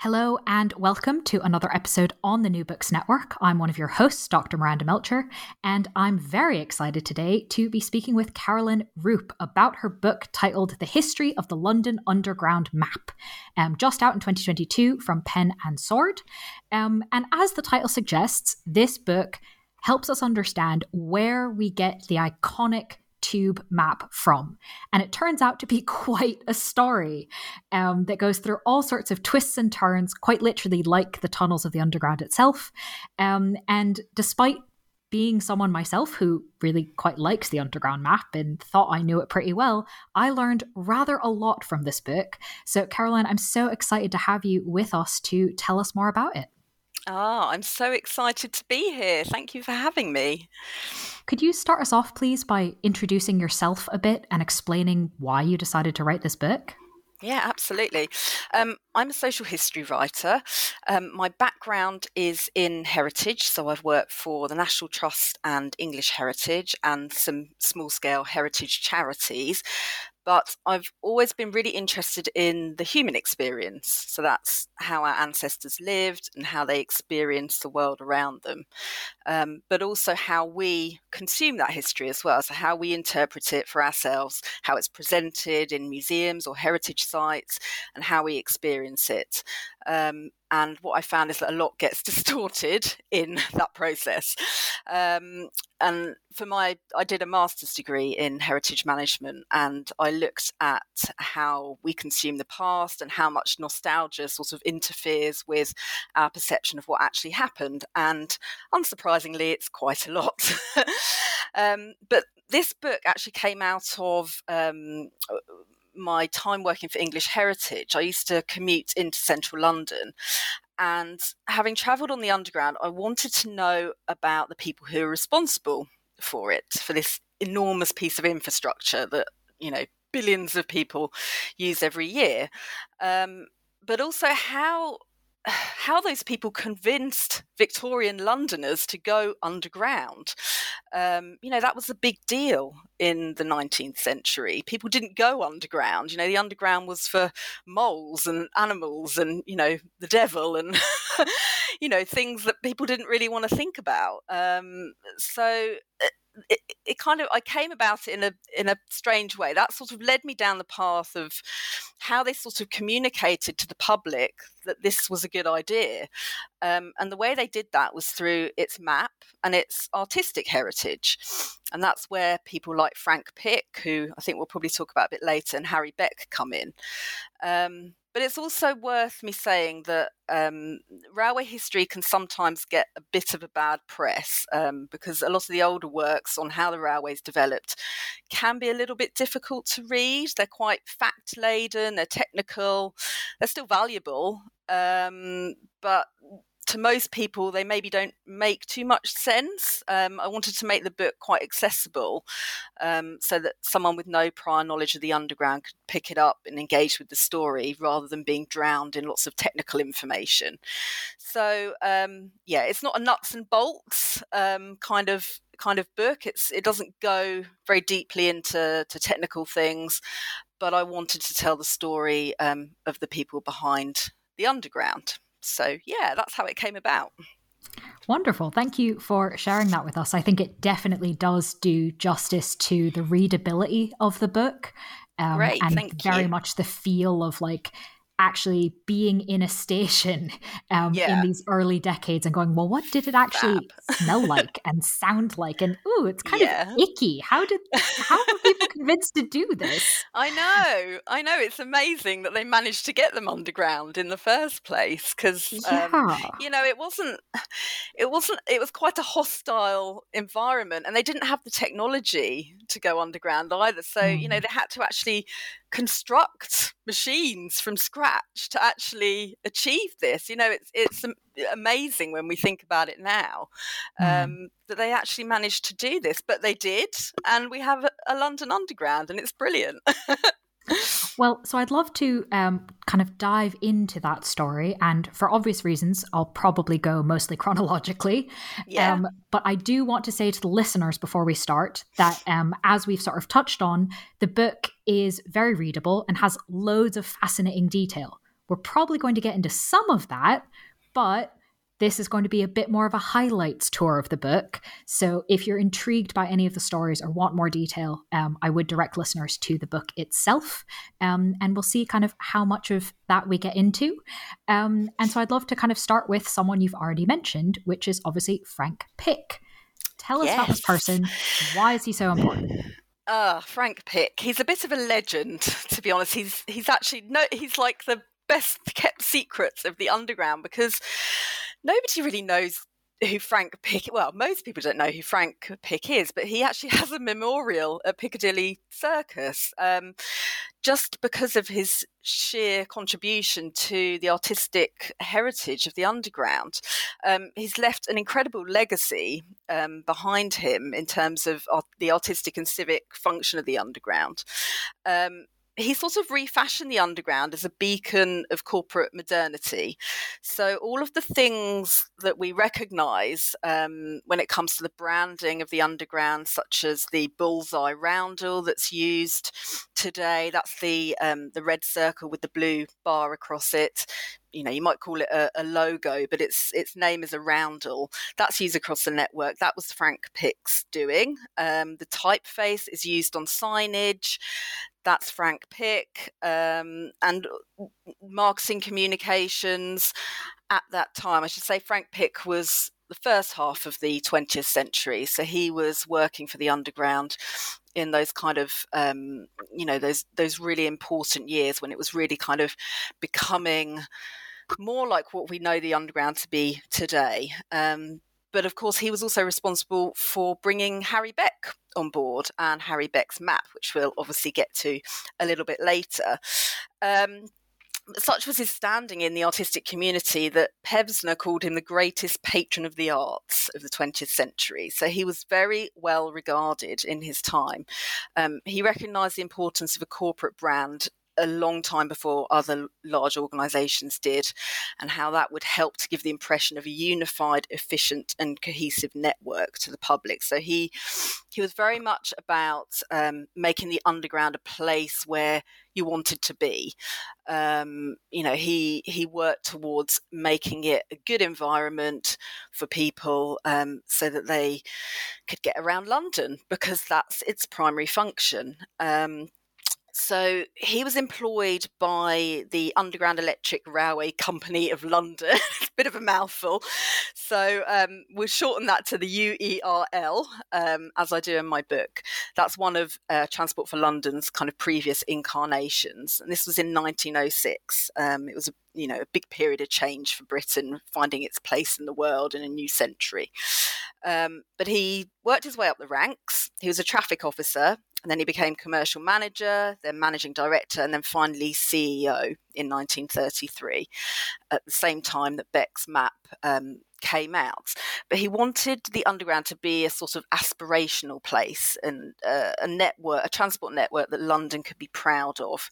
Hello, and welcome to another episode on the New Books Network. I'm one of your hosts, Dr. Miranda Melcher, and I'm very excited today to be speaking with Caroline Roope about her book titled The History of the London Underground Map, um, just out in 2022 from Pen and Sword. Um, and as the title suggests, this book helps us understand where we get the iconic tube map from. And it turns out to be quite a story um, that goes through all sorts of twists and turns, quite literally like the tunnels of the underground itself. Um, and despite being someone myself who really quite likes the underground map and thought I knew it pretty well, I learned rather a lot from this book. So, Caroline, I'm so excited to have you with us to tell us more about it. Ah, I'm so excited to be here. Thank you for having me. Could you start us off, please, by introducing yourself a bit and explaining why you decided to write this book? Yeah, absolutely. Um, I'm a social history writer. Um, my background is in heritage, so I've worked for the National Trust and English Heritage and some small scale heritage charities but I've always been really interested in the human experience. So that's how our ancestors lived and how they experienced the world around them, um, but also how we consume that history as well. So, how we interpret it for ourselves, how it's presented in museums or heritage sites, and how we experience it. Um, and what I found is that a lot gets distorted in that process. Um, and for my, I did a master's degree in heritage management, and I looked at how we consume the past and how much nostalgia sort of interferes with our perception of what actually happened. And unsurprisingly, it's quite a lot. um, but this book actually came out of um, my time working for English Heritage, I used to commute into central London. And having travelled on the underground, I wanted to know about the people who are responsible for it, for this enormous piece of infrastructure that, you know, billions of people use every year. Um, but also how how those people convinced Victorian Londoners to go underground. Um, you know, that was a big deal in the 19th century. People didn't go underground. You know, the underground was for moles and animals and, you know, the devil and, you know, things that people didn't really want to think about. Um, so, uh, it, it, kind of I came about it in a in a strange way. That sort of led me down the path of how they sort of communicated to the public that this was a good idea, um, and the way they did that was through its map and its artistic heritage, and that's where people like Frank Pick, who I think we'll probably talk about a bit later, and Harry Beck come in. Um, but it's also worth me saying that um, railway history can sometimes get a bit of a bad press um, because a lot of the older works on how the railways developed can be a little bit difficult to read. They're quite fact laden, they're technical, they're still valuable, um, but to most people, they maybe don't make too much sense. Um, I wanted to make the book quite accessible um, so that someone with no prior knowledge of the underground could pick it up and engage with the story rather than being drowned in lots of technical information. So, um, yeah, it's not a nuts and bolts um, kind of kind of book. It's it doesn't go very deeply into to technical things, but I wanted to tell the story um, of the people behind the underground. So, yeah, that's how it came about. Wonderful. Thank you for sharing that with us. I think it definitely does do justice to the readability of the book. Um, Great, and very you. much the feel of like actually being in a station um, yeah. in these early decades and going, well, what did it actually smell like and sound like? And ooh, it's kind yeah. of icky. How did how were people convinced to do this? I know, I know. It's amazing that they managed to get them underground in the first place because um, you know it wasn't it wasn't it was quite a hostile environment, and they didn't have the technology to go underground either. So mm. you know mm. they had to actually construct machines from scratch to actually achieve this. You know, it's it's amazing when we think about it now mm. um, that they actually managed to do this, but they did, and we have a, a London Underground, and it's brilliant. well, so I'd love to um, kind of dive into that story, and for obvious reasons, I'll probably go mostly chronologically. Yeah. Um, but I do want to say to the listeners before we start that, um, as we've sort of touched on, the book is very readable and has loads of fascinating detail. We're probably going to get into some of that, but this is going to be a bit more of a highlights tour of the book. So if you're intrigued by any of the stories or want more detail, um, I would direct listeners to the book itself. Um, and we'll see kind of how much of that we get into. Um, and so I'd love to kind of start with someone you've already mentioned, which is obviously Frank Pick. Tell us yes. about this person. Why is he so important? Ah, uh, Frank Pick. He's a bit of a legend, to be honest. He's he's actually no, he's like the best kept secrets of the underground because nobody really knows who Frank Pick. Well, most people don't know who Frank Pick is, but he actually has a memorial at Piccadilly Circus, um, just because of his sheer contribution to the artistic heritage of the underground. Um, he's left an incredible legacy um, behind him in terms of art- the artistic and civic function of the underground. Um, he sort of refashioned the underground as a beacon of corporate modernity. So, all of the things that we recognize um, when it comes to the branding of the underground, such as the bullseye roundel that's used today, that's the, um, the red circle with the blue bar across it. You know, you might call it a, a logo, but its its name is a roundel. That's used across the network. That was Frank Pick's doing. Um, the typeface is used on signage that's Frank Pick, um, and marketing communications at that time. I should say Frank Pick was the first half of the 20th century, so he was working for the underground in those kind of um, you know those those really important years when it was really kind of becoming more like what we know the underground to be today. Um, but of course, he was also responsible for bringing Harry Beck on board and Harry Beck's map, which we'll obviously get to a little bit later. Um, such was his standing in the artistic community that Pevsner called him the greatest patron of the arts of the 20th century. So he was very well regarded in his time. Um, he recognised the importance of a corporate brand a long time before other large organizations did, and how that would help to give the impression of a unified, efficient, and cohesive network to the public. So he he was very much about um, making the underground a place where you wanted to be. Um, you know, he he worked towards making it a good environment for people, um, so that they could get around London because that's its primary function. Um, so he was employed by the Underground Electric Railway Company of London. it's a bit of a mouthful. So um, we'll shorten that to the UERL, um, as I do in my book. That's one of uh, Transport for London's kind of previous incarnations. And this was in 1906. Um, it was a you know a big period of change for Britain, finding its place in the world in a new century. Um, but he worked his way up the ranks. He was a traffic officer, and then he became commercial manager, then managing director, and then finally CEO in 1933. At the same time that Beck's map um, came out. But he wanted the underground to be a sort of aspirational place and uh, a network, a transport network that London could be proud of.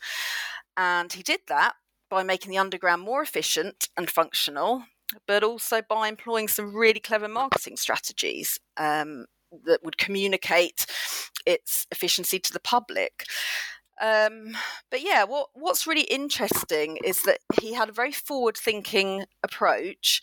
And he did that by making the underground more efficient and functional, but also by employing some really clever marketing strategies um, that would communicate its efficiency to the public. Um, but yeah, what what's really interesting is that he had a very forward-thinking approach,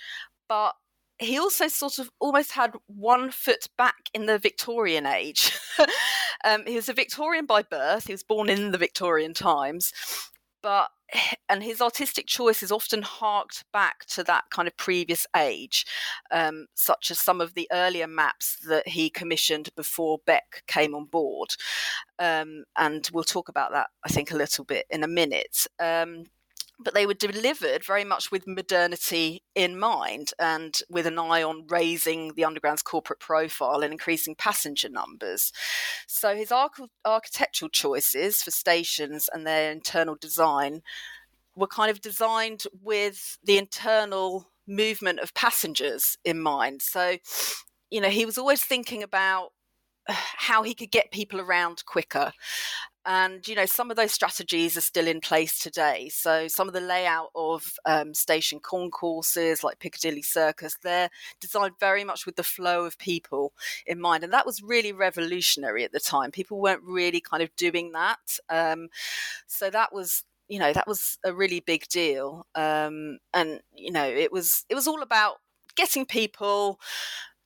but he also sort of almost had one foot back in the Victorian age. um, he was a Victorian by birth. He was born in the Victorian times, but and his artistic choices often harked back to that kind of previous age, um, such as some of the earlier maps that he commissioned before Beck came on board. Um, and we'll talk about that, I think, a little bit in a minute. Um, but they were delivered very much with modernity in mind and with an eye on raising the underground's corporate profile and increasing passenger numbers. So his arch- architectural choices for stations and their internal design were kind of designed with the internal movement of passengers in mind. So, you know, he was always thinking about uh, how he could get people around quicker and you know some of those strategies are still in place today. So some of the layout of um, station concourses like piccadilly circus they're designed very much with the flow of people in mind and that was really revolutionary at the time. People weren't really kind of doing that um, so that was you know that was a really big deal um, and you know it was it was all about getting people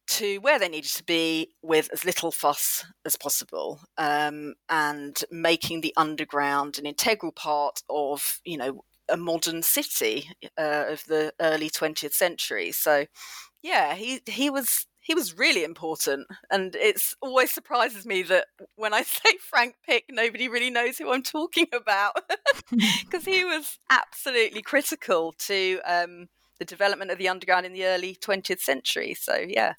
to where they needed to be with as little fuss as possible um, and making the underground an integral part of you know a modern city uh, of the early 20th century. So yeah he he was he was really important and it's always surprises me that when i say frank pick nobody really knows who i'm talking about. Because he was absolutely critical to um, the development of the underground in the early 20th century. So, yeah.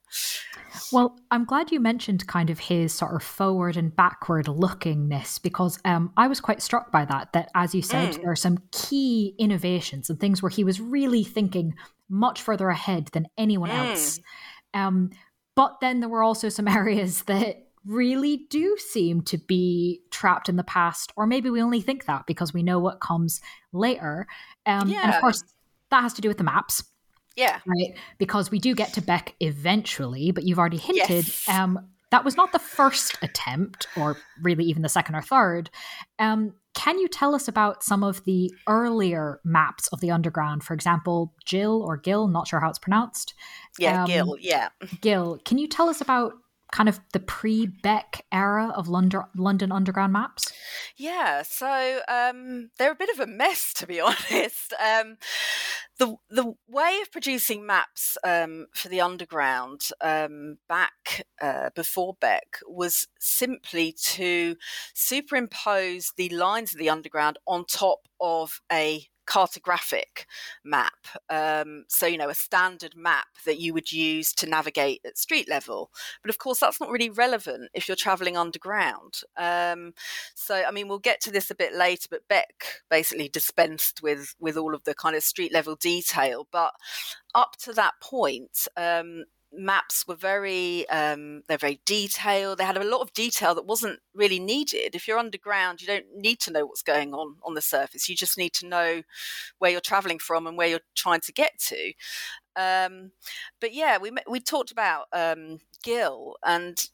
Well, I'm glad you mentioned kind of his sort of forward and backward lookingness because um, I was quite struck by that. That, as you said, mm. there are some key innovations and things where he was really thinking much further ahead than anyone mm. else. Um, but then there were also some areas that really do seem to be trapped in the past, or maybe we only think that because we know what comes later. Um, yeah. And of course, that has to do with the maps. Yeah. Right. Because we do get to Beck eventually, but you've already hinted yes. um, that was not the first attempt, or really even the second or third. Um, can you tell us about some of the earlier maps of the underground? For example, Jill or Gill, not sure how it's pronounced. Yeah, um, Gill, yeah. Gill. Can you tell us about kind of the pre-Beck era of London London Underground maps? Yeah, so um, they're a bit of a mess, to be honest. Um, the the way of producing maps um, for the Underground um, back uh, before Beck was simply to superimpose the lines of the Underground on top of a cartographic map. Um, so, you know, a standard map that you would use to navigate at street level. But of course, that's not really relevant if you're traveling underground. Um, so, I mean, we'll get to this a bit later, but Beck basically dispensed with, with all of the kind of street level detail. But up to that point, um, maps were very um, they're very detailed. They had a lot of detail that wasn't really needed. If you're underground you don't need to know what's going on on the surface. You just need to know where you're traveling from and where you're trying to get to. Um, but yeah we we talked about um, gill and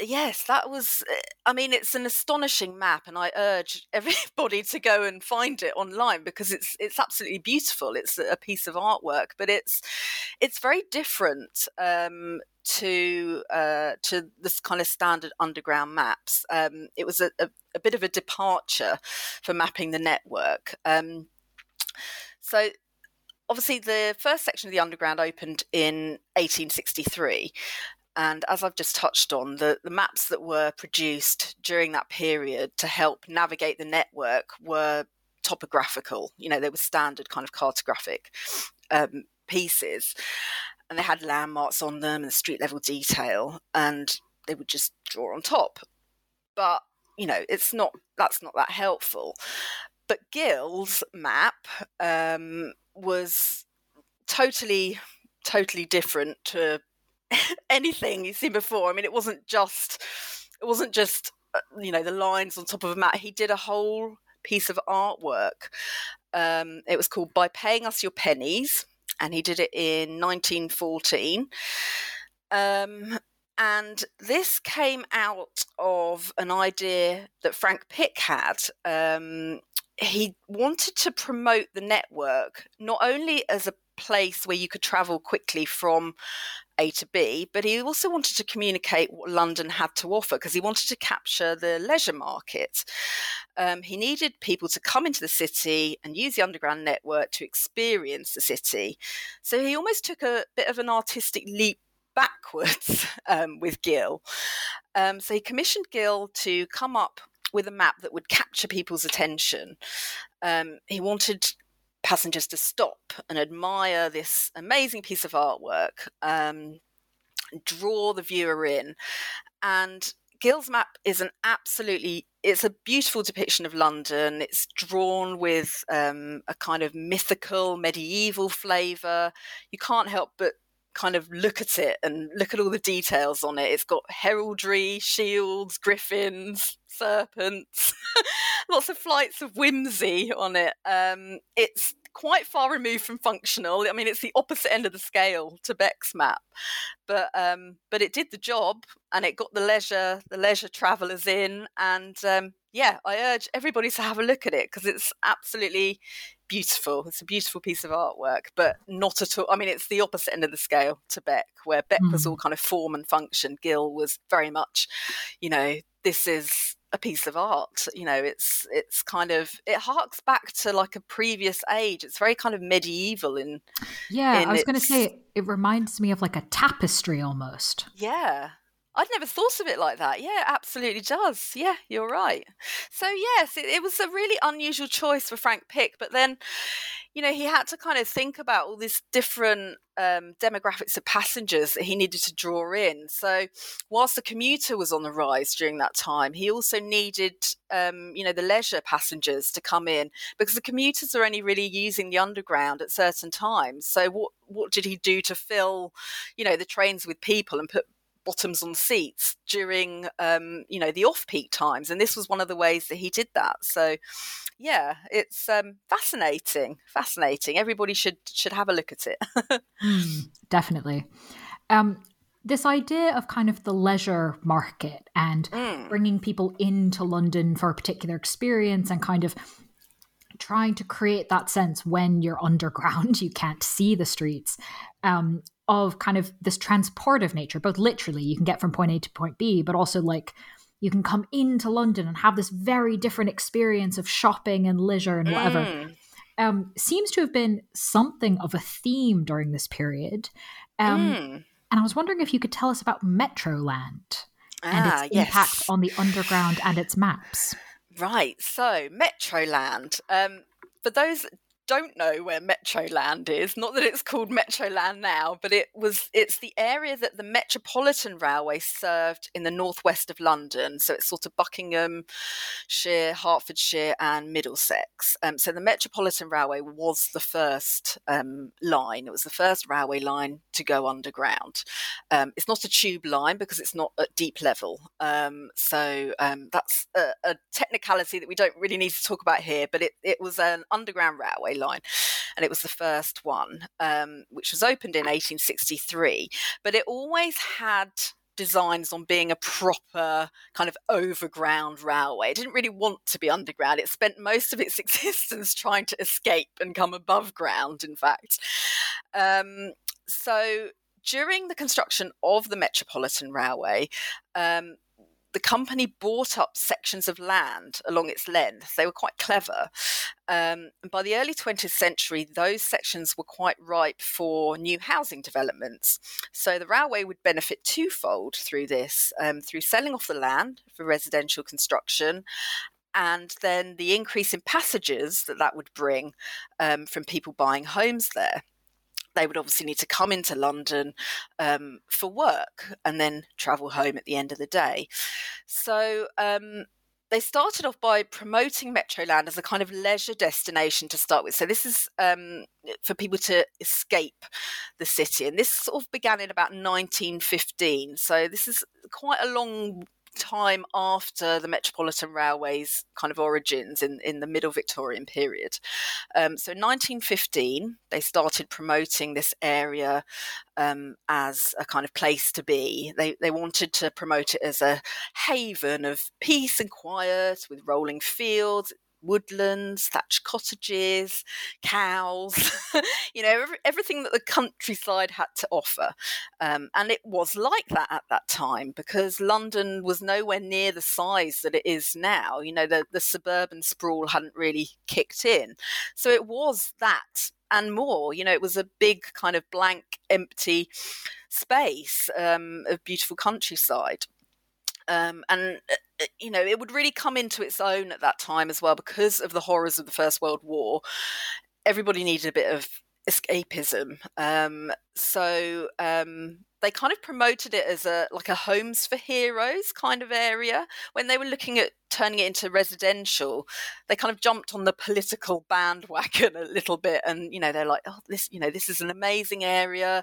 yes, that was. Eh, I mean, it's an astonishing map, and I urge everybody to go and find it online because it's it's absolutely beautiful. It's a piece of artwork, but it's it's very different um, to uh, to this kind of standard underground maps. Um, it was a, a, a, bit of a departure for mapping the network. Um, so obviously the first section of the underground opened in 1863 and as I've just touched on, the, the maps that were produced during that period to help navigate the network were topographical. You know, they were standard kind of cartographic um, pieces, and they had landmarks on them and street level detail, and they would just draw on top. But you know, it's not that's not that helpful. But Gill's map um, was totally, totally different to anything you've seen before. I mean, it wasn't just it wasn't just uh, you know the lines on top of a mat. He did a whole piece of artwork. Um, it was called "By Paying Us Your Pennies," and he did it in 1914. Um, and this came out of an idea that Frank Pick had. Um, he wanted to promote the network not only as a place where you could travel quickly from A to B, but he also wanted to communicate what London had to offer because he wanted to capture the leisure market. Um, he needed people to come into the city and use the underground network to experience the city. So he almost took a bit of an artistic leap backwards um, with Gill. Um, so he commissioned Gill to come up with a map that would capture people's attention. Um, he wanted passengers to stop and admire this amazing piece of artwork, um, draw the viewer in. And Gill's map is an absolutely it's a beautiful depiction of London. It's drawn with um, a kind of mythical, medieval flavour. You can't help but kind of look at it and look at all the details on it. It's got heraldry, shields, griffins, serpents, lots of flights of whimsy on it. Um, it's quite far removed from functional. I mean, it's the opposite end of the scale to Beck's map, but um, but it did the job, and it got the leisure the leisure travellers in, and um, yeah, I urge everybody to have a look at it because it's absolutely beautiful. It's a beautiful piece of artwork, but not at all. I mean, it's the opposite end of the scale to Beck, where Beck mm. was all kind of form and function. Gill was very much, you know, this is a piece of art. You know, it's it's kind of it harks back to like a previous age. It's very kind of medieval in. Yeah, in I was going to say it reminds me of like a tapestry almost. Yeah, I'd never thought of it like that. Yeah, absolutely does. Yeah, you're right. So yes, it, it, was a really unusual choice for Frank Pick, but then, you know, he had to kind of think about all these different um, demographics of passengers that he needed to draw in. So whilst the commuter was on the rise during that time, he also needed, um, you know, the leisure passengers to come in because the commuters are only really using the underground at certain times. So what what did he do to fill, you know, the trains with people and put bottoms on seats during um, you know the off-peak times and this was one of the ways that he did that. So yeah it's um, fascinating fascinating. Everybody should should have a look at it. Mm, definitely. Um, this idea of kind of the leisure market and mm. bringing people into london for a particular experience and kind of trying to create that sense when you're underground you can't see the streets um, of kind of this transportive nature, both literally, you can get from point A to point B, but also like you can come into London and have this very different experience of shopping and leisure and whatever. Mm. Um, seems to have been something of a theme during this period. Um, mm. And I was wondering if you could tell us about Metroland ah, and its yes. impact on the underground and its maps. Right. So, Metroland. Um, for those don't know where Metroland is, not that it's called Metroland now, but it was it's the area that the Metropolitan Railway served in the northwest of London. So it's sort of Buckinghamshire, Hertfordshire, and Middlesex. Um, so the Metropolitan Railway was the first um, line. It was the first railway line to go underground. Um, it's not a tube line because it's not at deep level. Um, so um, that's a, a technicality that we don't really need to talk about here. But it, it was an underground railway line. And it was the first one, um, which was opened in 1863. But it always had designs on being a proper kind of overground railway. It didn't really want to be underground. It spent most of its existence trying to escape and come above ground, in fact. Um, so during the construction of the Metropolitan Railway, um, the company bought up sections of land along its length. They were quite clever. Um, and by the early 20th century, those sections were quite ripe for new housing developments. So the railway would benefit twofold through this um, through selling off the land for residential construction and then the increase in passengers that that would bring um, from people buying homes there they would obviously need to come into London um, for work and then travel home at the end of the day. So um, they started off by promoting Metroland as a kind of leisure destination to start with. So this is um, for people to escape the city, and this sort of began in about 1915. So this is quite a long time after the Metropolitan Railway's kind of origins in, in the middle Victorian period. Um, so, 1915, they started promoting this area um, as a kind of place to be. They, they wanted to promote it as a haven of peace and quiet with rolling fields woodlands, thatched cottages, cows, you know, every, everything that the countryside had to offer. Um, and it was like that at that time because London was nowhere near the size that it is now. You know, the, the suburban sprawl hadn't really kicked in. So it was that and more. You know, it was a big kind of blank, empty space um, of beautiful countryside. Um, and uh, uh, you know it would really come into its own at that time as well because of the horrors of the First World War. Everybody needed a bit of escapism, um, so um, they kind of promoted it as a like a homes for heroes kind of area. When they were looking at turning it into residential, they kind of jumped on the political bandwagon a little bit, and you know they're like, oh, this you know this is an amazing area.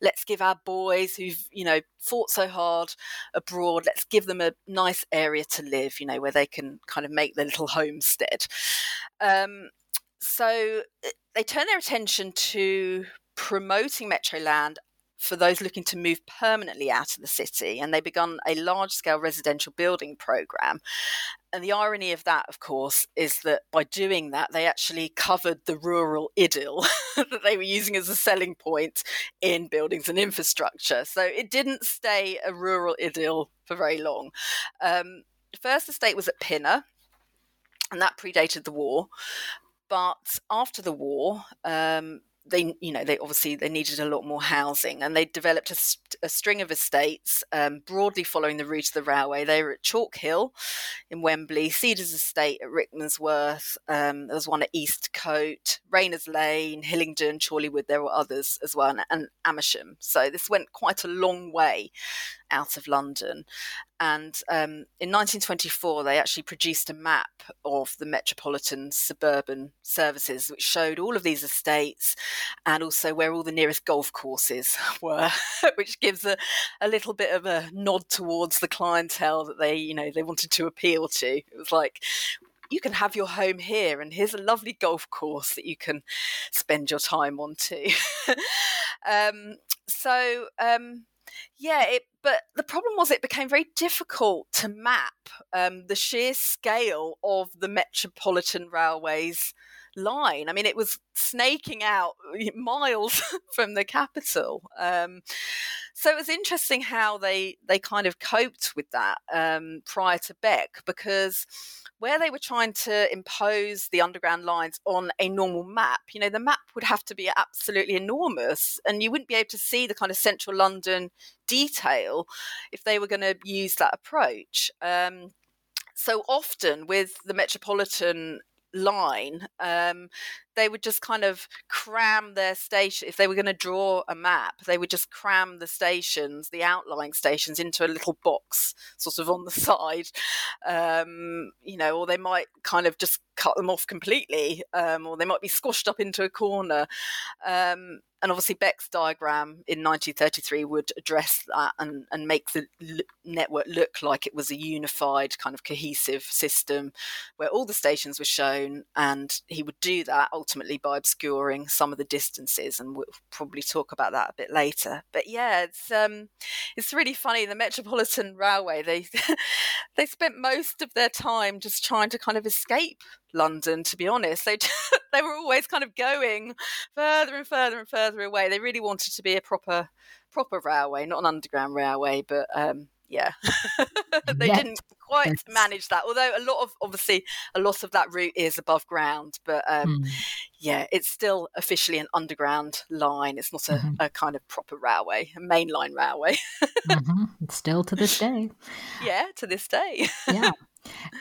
Let's give our boys who've you know fought so hard abroad, let's give them a nice area to live. You know where they can kind of make their little homestead. Um, so eh, they turn their attention to promoting Metroland for those looking to move permanently out of the city, and they begun a large scale residential building program. And the irony of that, of course, is that by doing that, they actually covered the rural idyll that they were using as a selling point in buildings and infrastructure. So it didn't stay a rural idyll for very long. Um, first estate was at Pinner, and that predated the war. But after the war, um, they you know they obviously they needed a lot more housing and they developed a, a string of estates um, broadly following the route of the railway. They were at chalk hill in wembley cedars estate at rickmansworth um, there was one at eastcote rayners lane hillingdon chorleywood there were others as well and, and amersham. So this went quite a long way out of london and um, in 1924, they actually produced a map of the metropolitan suburban services, which showed all of these estates and also where all the nearest golf courses were, which gives a, a little bit of a nod towards the clientele that they, you know, they wanted to appeal to. It was like, you can have your home here, and here's a lovely golf course that you can spend your time on too. um, so, um, yeah, it, but the problem was it became very difficult to map um, the sheer scale of the Metropolitan Railways line. I mean, it was snaking out miles from the capital. Um, so it was interesting how they they kind of coped with that um, prior to Beck because where they were trying to impose the underground lines on a normal map, you know, the map would have to be absolutely enormous and you wouldn't be able to see the kind of central London detail if they were going to use that approach. Um, so often with the metropolitan line, um, they would just kind of cram their station. If they were going to draw a map, they would just cram the stations, the outlying stations, into a little box, sort of on the side. Um, you know, or they might kind of just cut them off completely, um, or they might be squashed up into a corner. Um, and obviously Beck's diagram in 1933 would address that and, and make the l- network look like it was a unified kind of cohesive system where all the stations were shown and he would do that ultimately by obscuring some of the distances and we'll probably talk about that a bit later but yeah it's um it's really funny the metropolitan railway they they spent most of their time just trying to kind of escape London, to be honest. They they were always kind of going further and further and further away. They really wanted to be a proper proper railway, not an underground railway, but um, yeah, they didn't quite manage that. Although a lot of obviously a lot of that route is above ground, but um, mm. yeah, it's still officially an underground line. It's not a, mm-hmm. a kind of proper railway, a mainline railway. mm-hmm. Still to this day. Yeah, to this day. yeah.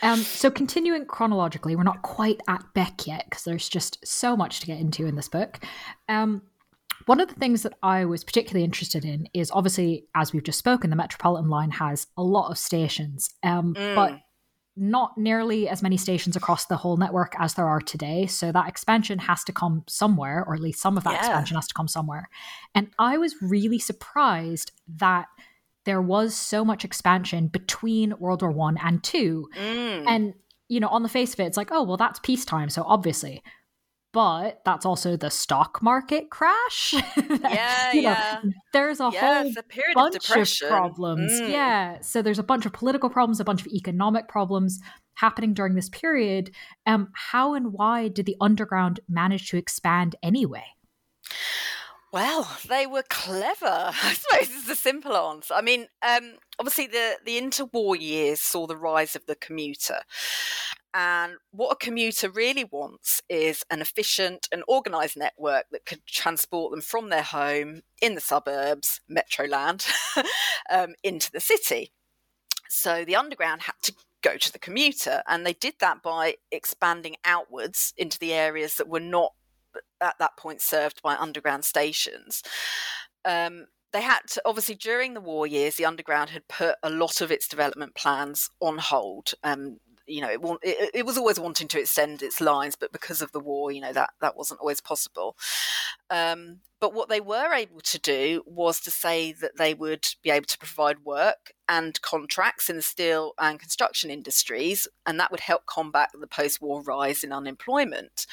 Um, so, continuing chronologically, we're not quite at Beck yet because there's just so much to get into in this book. Um, one of the things that I was particularly interested in is obviously, as we've just spoken, the Metropolitan line has a lot of stations, um, mm. but not nearly as many stations across the whole network as there are today. So that expansion has to come somewhere, or at least some of that yeah. expansion has to come somewhere. And I was really surprised that there was so much expansion between World War One and Two. Mm. And, you know, on the face of it, it's like, oh, well, that's peacetime. So obviously but that's also the stock market crash. yeah, yeah. there's a whole a bunch of, of problems. Mm. Yeah. So there's a bunch of political problems, a bunch of economic problems happening during this period. Um, how and why did the underground manage to expand anyway? Well, they were clever. I suppose is the simple answer. I mean, um, obviously the the interwar years saw the rise of the commuter, and what a commuter really wants is an efficient and organised network that could transport them from their home in the suburbs, Metroland, um, into the city. So the underground had to go to the commuter, and they did that by expanding outwards into the areas that were not at that point served by underground stations. Um, they had to obviously during the war years the underground had put a lot of its development plans on hold um, you know, it, it, it, was always wanting to extend its lines, but because of the war, you know, that, that wasn't always possible. Um, but what they were able to do was to say that they would be able to provide work and contracts in the steel and construction industries, and that would help combat the post war rise in unemployment.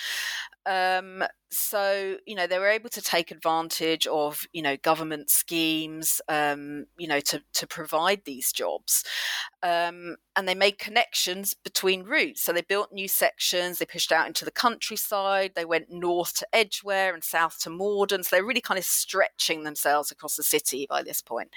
Um, so you know they were able to take advantage of you know government schemes um, you know to to provide these jobs um, and they made connections between routes so they built new sections they pushed out into the countryside they went north to edgware and south to morden so they're really kind of stretching themselves across the city by this point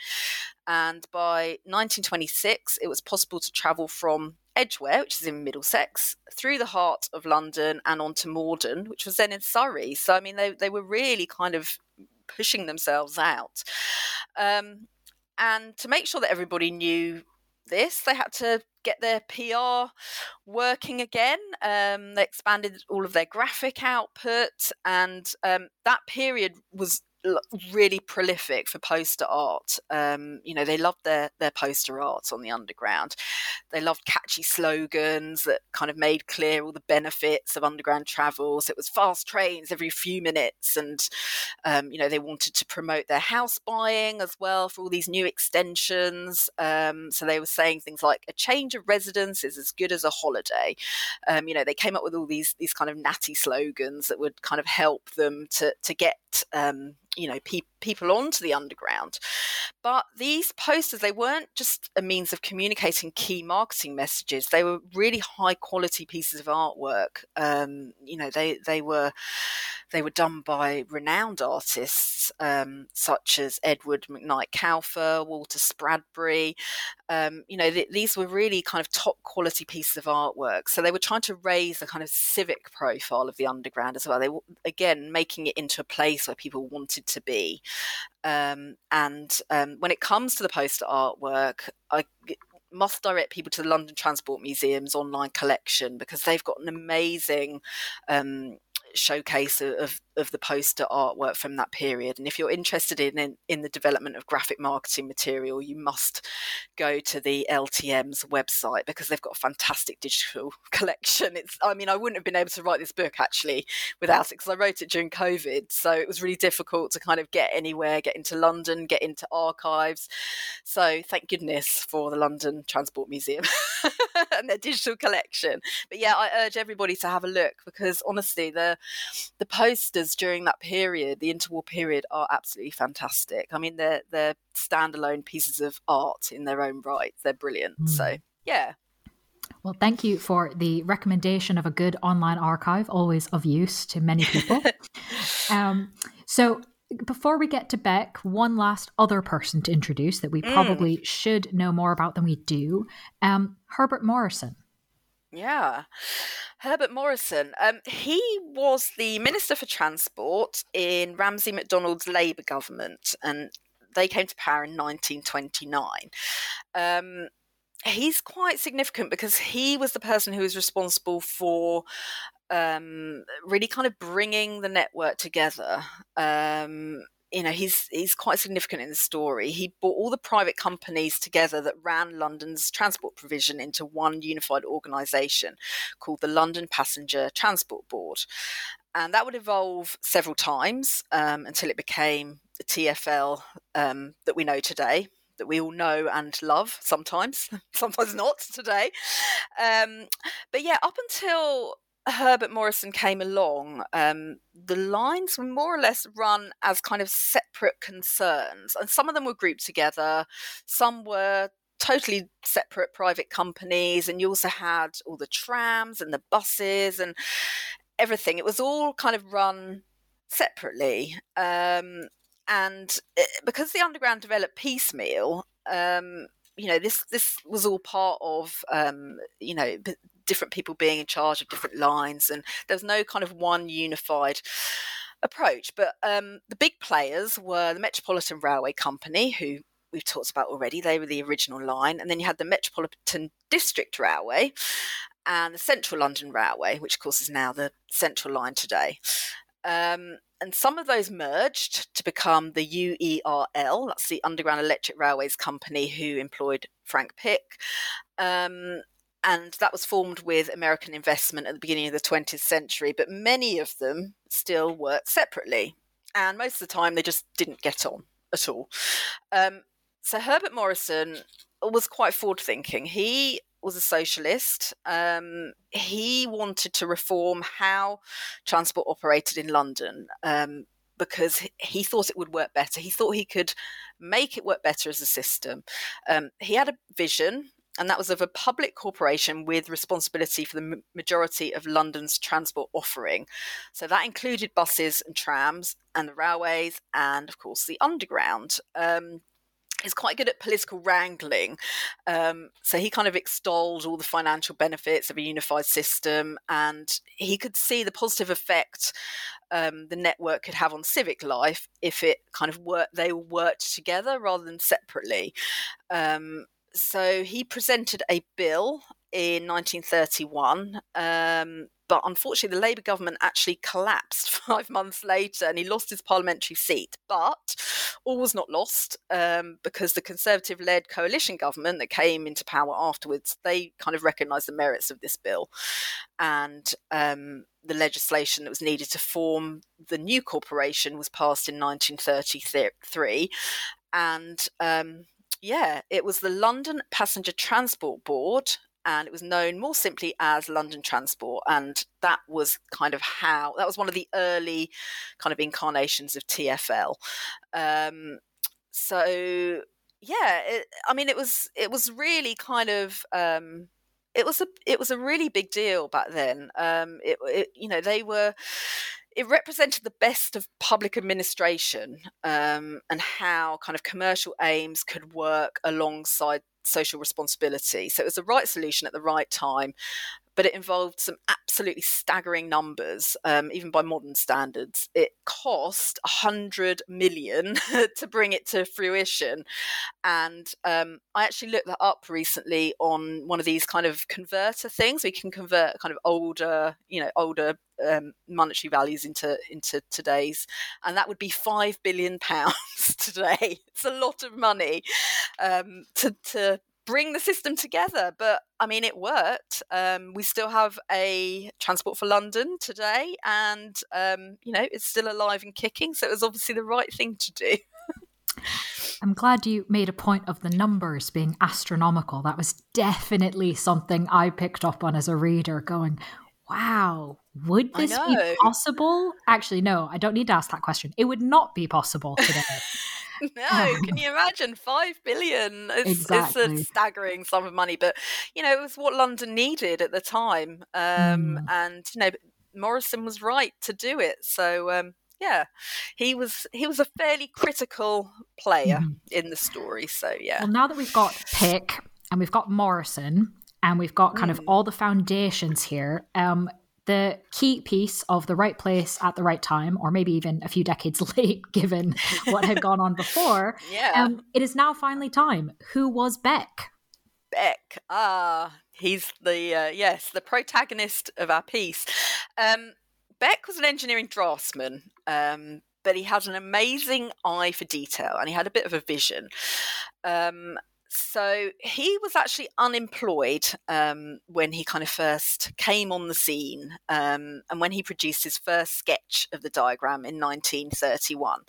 and by 1926 it was possible to travel from Edgware, which is in Middlesex, through the heart of London and onto Morden, which was then in Surrey. So, I mean, they, they were really kind of pushing themselves out. Um, and to make sure that everybody knew this, they had to get their PR working again. Um, they expanded all of their graphic output, and um, that period was really prolific for poster art. Um, you know, they loved their their poster art on the underground. They loved catchy slogans that kind of made clear all the benefits of underground travel. So it was fast trains every few minutes, and um, you know they wanted to promote their house buying as well for all these new extensions. Um, so they were saying things like a change of residence is as good as a holiday. Um, you know, they came up with all these these kind of natty slogans that would kind of help them to to get um, you know pe- people onto the underground but these posters they weren't just a means of communicating key marketing messages they were really high quality pieces of artwork um, you know they they were they were done by renowned artists um, such as Edward McKnight Kauffer, Walter Spradbery. Um, you know, th- these were really kind of top quality pieces of artwork. So they were trying to raise the kind of civic profile of the underground as well. They were, again, making it into a place where people wanted to be. Um, and um, when it comes to the poster artwork, I must direct people to the London Transport Museum's online collection because they've got an amazing um, showcase of, of the poster artwork from that period. And if you're interested in, in, in the development of graphic marketing material, you must go to the LTM's website because they've got a fantastic digital collection. It's I mean I wouldn't have been able to write this book actually without it because I wrote it during COVID, so it was really difficult to kind of get anywhere, get into London, get into archives. So thank goodness for the London Transport Museum and their digital collection. But yeah, I urge everybody to have a look because honestly the the posters during that period, the interwar period, are absolutely fantastic. I mean, they're they're standalone pieces of art in their own right. They're brilliant. Mm. So yeah. Well, thank you for the recommendation of a good online archive, always of use to many people. um, so, before we get to Beck, one last other person to introduce that we mm. probably should know more about than we do um, Herbert Morrison. Yeah. Herbert Morrison. Um, he was the Minister for Transport in Ramsay MacDonald's Labour government, and they came to power in 1929. Um, he's quite significant because he was the person who was responsible for um, really kind of bringing the network together. Um, you know, he's he's quite significant in the story. He brought all the private companies together that ran London's transport provision into one unified organisation called the London Passenger Transport Board, and that would evolve several times um, until it became the TFL um, that we know today that we all know and love sometimes, sometimes not today. Um, but yeah, up until Herbert Morrison came along, um, the lines were more or less run as kind of separate concerns, and some of them were grouped together, some were totally separate private companies, and you also had all the trams and the buses and everything. It was all kind of run separately. Um, and it, eh, because the underground developed piecemeal, um, you know, this this was all part of um, you know different people being in charge of different lines, and there's no kind of one unified approach. But um, the big players were the Metropolitan Railway Company, who we've talked about already. They were the original line, and then you had the Metropolitan District Railway and the Central London Railway, which of course is now the Central Line today. Um, and some of those merged to become the UERL, that's the Underground Electric Railways Company who employed Frank Pick. Um, and that was formed with American investment at the beginning of the 20th century, but many of them still worked separately. And most of the time, they just didn't get on at all. Um, so Herbert Morrison was quite forward thinking. He was a socialist. Um, he wanted to reform how transport operated in London um, because he thought it would work better. He thought he could make it work better as a system. Um, he had a vision. And that was of a public corporation with responsibility for the majority of London's transport offering. So that included buses and trams and the railways and, of course, the underground. Um, is quite good at political wrangling. Um, so he kind of extolled all the financial benefits of a unified system, and he could see the positive effect um, the network could have on civic life if it kind of worked. They worked together rather than separately. Um, so he presented a bill in 1931 um, but unfortunately, the Labour government actually collapsed five months later and he lost his parliamentary seat. But all was not lost um, because the Conservative led coalition government that came into power afterwards, they kind of recognised the merits of this bill. And um, the legislation that was needed to form the new corporation was passed in 1933. And um, yeah, it was the London Passenger Transport Board and it was known more simply as London Transport. And that was kind of how that was one of the early kind of incarnations of TFL. Um, so yeah, it, I mean, it was it was really kind of. Um, it was a it was a really big deal back then. Um, it, it you know they were it represented the best of public administration um, and how kind of commercial aims could work alongside social responsibility. So it was the right solution at the right time, but it involved some absolutely staggering numbers, um, even by modern standards. It cost a hundred million to bring it to fruition, and um, I actually looked that up recently on one of these kind of converter things. We can convert kind of older, you know, older um, monetary values into into today's, and that would be five billion pounds today. It's a lot of money um, to to bring the system together. But I mean, it worked. Um, we still have a Transport for London today, and um, you know, it's still alive and kicking. So it was obviously the right thing to do. I'm glad you made a point of the numbers being astronomical. That was definitely something I picked up on as a reader, going, wow, would this be possible? Actually, no, I don't need to ask that question. It would not be possible today. no, can you imagine? Five billion. It's, exactly. it's, a staggering sum of money, but you know, it was what London needed at the time. Um, mm. And you know, Morrison was right to do it. So um, yeah, he was he was a fairly critical player mm. in the story. So yeah. Well, now that we've got Pick and we've got Morrison and we've got kind mm. of all the foundations here. Um, the key piece of the right place at the right time, or maybe even a few decades late, given what had gone on before. Yeah. Um, it is now finally time. Who was Beck? Beck. Ah, he's the uh, yes, the protagonist of our piece. Um, Beck was an engineering draftsman, um, but he had an amazing eye for detail and he had a bit of a vision. Um, so he was actually unemployed um, when he kind of first came on the scene um, and when he produced his first sketch of the diagram in 1931.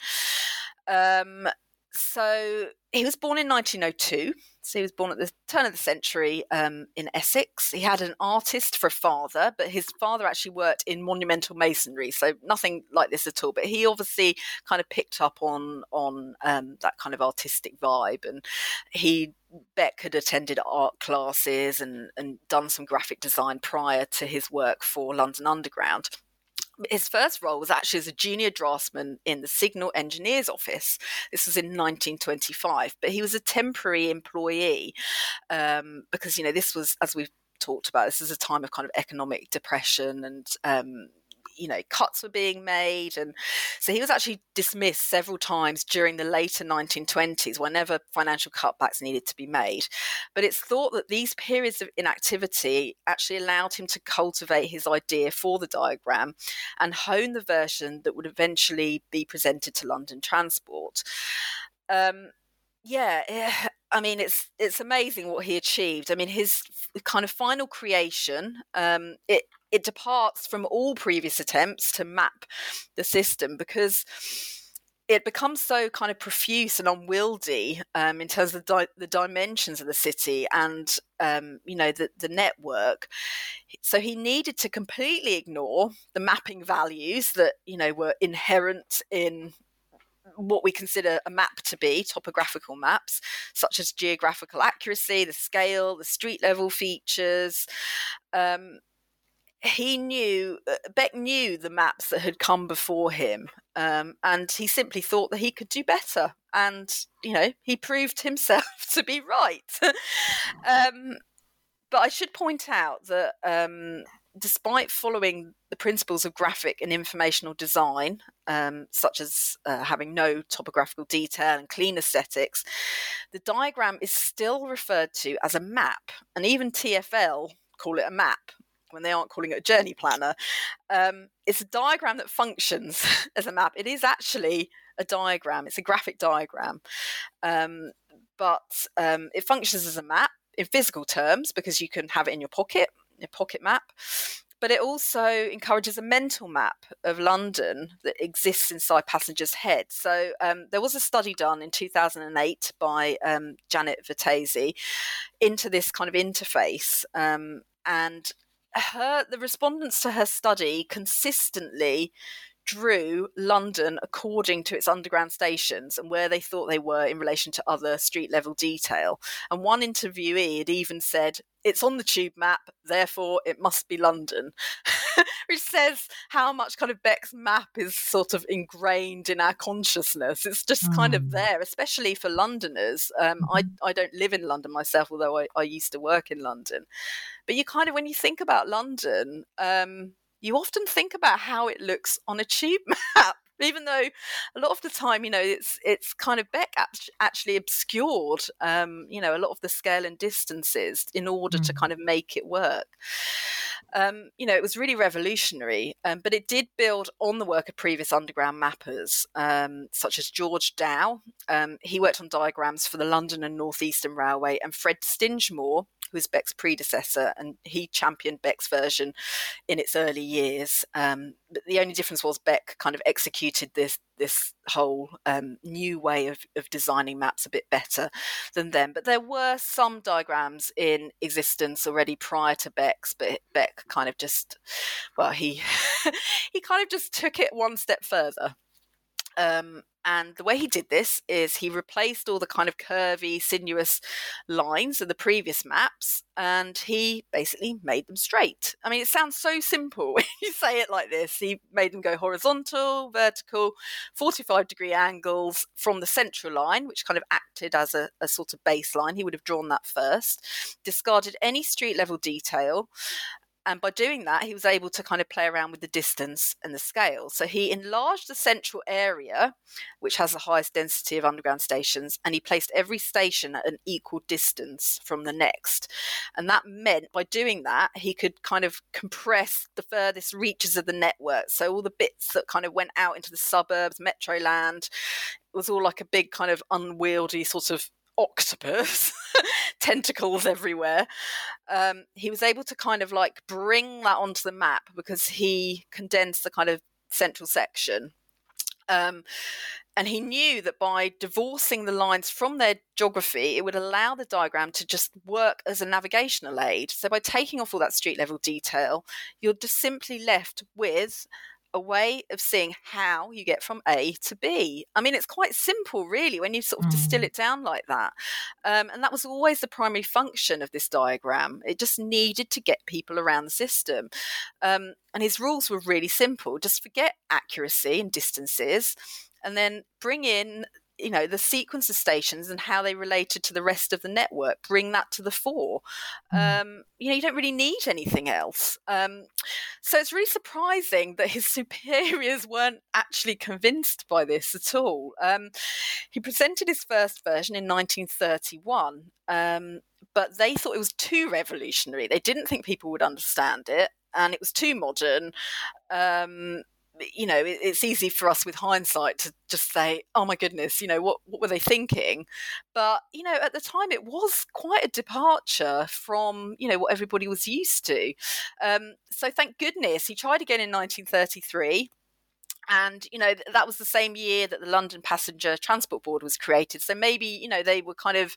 Um, so he was born in 1902. So he was born at the turn of the century um, in Essex. He had an artist for a father, but his father actually worked in monumental masonry, so nothing like this at all. But he obviously kind of picked up on on um, that kind of artistic vibe, and he Beck had attended art classes and and done some graphic design prior to his work for London Underground his first role was actually as a junior draftsman in the signal engineer's office. This was in 1925, but he was a temporary employee um, because, you know, this was, as we've talked about, this is a time of kind of economic depression and um, you know cuts were being made and so he was actually dismissed several times during the later 1920s whenever financial cutbacks needed to be made but it's thought that these periods of inactivity actually allowed him to cultivate his idea for the diagram and hone the version that would eventually be presented to london transport um, yeah, eh, I mean, it's it's amazing what he achieved. I mean, his kind of final creation, um, it it departs from all previous attempts to map the system because it becomes so kind of profuse and unwieldy um, in terms of the, di- the, dimensions of the city and um, you know the, the network. So he needed to completely ignore the mapping values that you know were inherent in what we consider a map to be topographical maps such as geographical accuracy the scale the street level features. Um, he knew uh, Beck knew the maps that had come before him, um, and he simply thought that he could do better. And you know, he proved himself to be right. um, but I should point out that um, despite following the principles of graphic and informational design, um, such as uh, having no topographical detail and clean aesthetics, the diagram is still referred to as a map, and even TFL call it a map when they aren't calling it a journey planner. Um, it's a diagram that functions as a map. It is actually a diagram, it's a graphic diagram. Um, but um, it functions as a map in physical terms because you can have it in your pocket, your pocket map. But it also encourages a mental map of London that exists inside passengers' heads. So um, there was a study done in 2008 by um, Janet Vertesi into this kind of interface. Um, and her the respondents to her study consistently drew London according to its underground stations and where they thought they were in relation to other street level detail. And one interviewee had even said, It's on the tube map, therefore it must be London, which says how much kind of Beck's map is sort of ingrained in our consciousness. It's just mm. kind of mm. there, especially for Londoners. Um, mm-hmm. I, I don't live in London myself, although I, I used to work in London. But you kind of, when you think about London, um, you often think about how it looks on a tube map even though a lot of the time you know it's it's kind of beck actually obscured um, you know a lot of the scale and distances in order mm. to kind of make it work um, you know it was really revolutionary um, but it did build on the work of previous underground mappers um, such as george dow um, he worked on diagrams for the london and northeastern railway and fred stingemore who was Beck's predecessor, and he championed Beck's version in its early years. Um, but the only difference was Beck kind of executed this this whole um, new way of, of designing maps a bit better than them. But there were some diagrams in existence already prior to Beck's, but Beck kind of just, well, he he kind of just took it one step further. Um, and the way he did this is he replaced all the kind of curvy, sinuous lines of the previous maps and he basically made them straight. I mean, it sounds so simple when you say it like this. He made them go horizontal, vertical, 45 degree angles from the central line, which kind of acted as a, a sort of baseline. He would have drawn that first, discarded any street level detail, and by doing that, he was able to kind of play around with the distance and the scale. So he enlarged the central area, which has the highest density of underground stations, and he placed every station at an equal distance from the next. And that meant by doing that, he could kind of compress the furthest reaches of the network. So all the bits that kind of went out into the suburbs, metro land, was all like a big kind of unwieldy sort of octopus, tentacles everywhere. Um, he was able to kind of like bring that onto the map because he condensed the kind of central section. Um, and he knew that by divorcing the lines from their geography, it would allow the diagram to just work as a navigational aid. So, by taking off all that street level detail, you're just simply left with a way of seeing how you get from A to B. I mean, it's quite simple, really, when you sort of mm. distill it down like that. Um, and that was always the primary function of this diagram. It just needed to get people around the system. Um, and his rules were really simple just forget accuracy and distances. And then bring in you know the sequence of stations and how they related to the rest of the network bring that to the fore. Mm. um, you know you don't really need anything else. Um, so it's really surprising that his superiors weren't actually convinced by this at all. Um, he presented his first version in 1931 um, but they thought it was too revolutionary. They didn't think people would understand it and it was too modern. Um, you know, it, it's easy for us with hindsight to just say, "Oh my goodness," you know, what what were they thinking? But you know, at the time, it was quite a departure from you know what everybody was used to. Um, so thank goodness he tried again in 1933 and you know that was the same year that the london passenger transport board was created so maybe you know they were kind of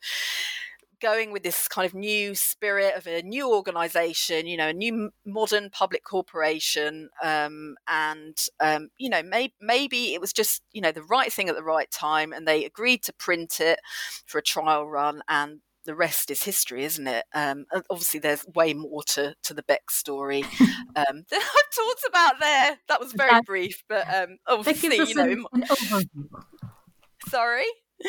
going with this kind of new spirit of a new organization, you know, a new modern public corporation. Um, and, um, you know, may- maybe it was just, you know, the right thing at the right time. And they agreed to print it for a trial run. And the rest is history, isn't it? Um, obviously, there's way more to, to the Beck story um, that I've talked about there. That was very brief, but um, obviously, you know. An, an Sorry?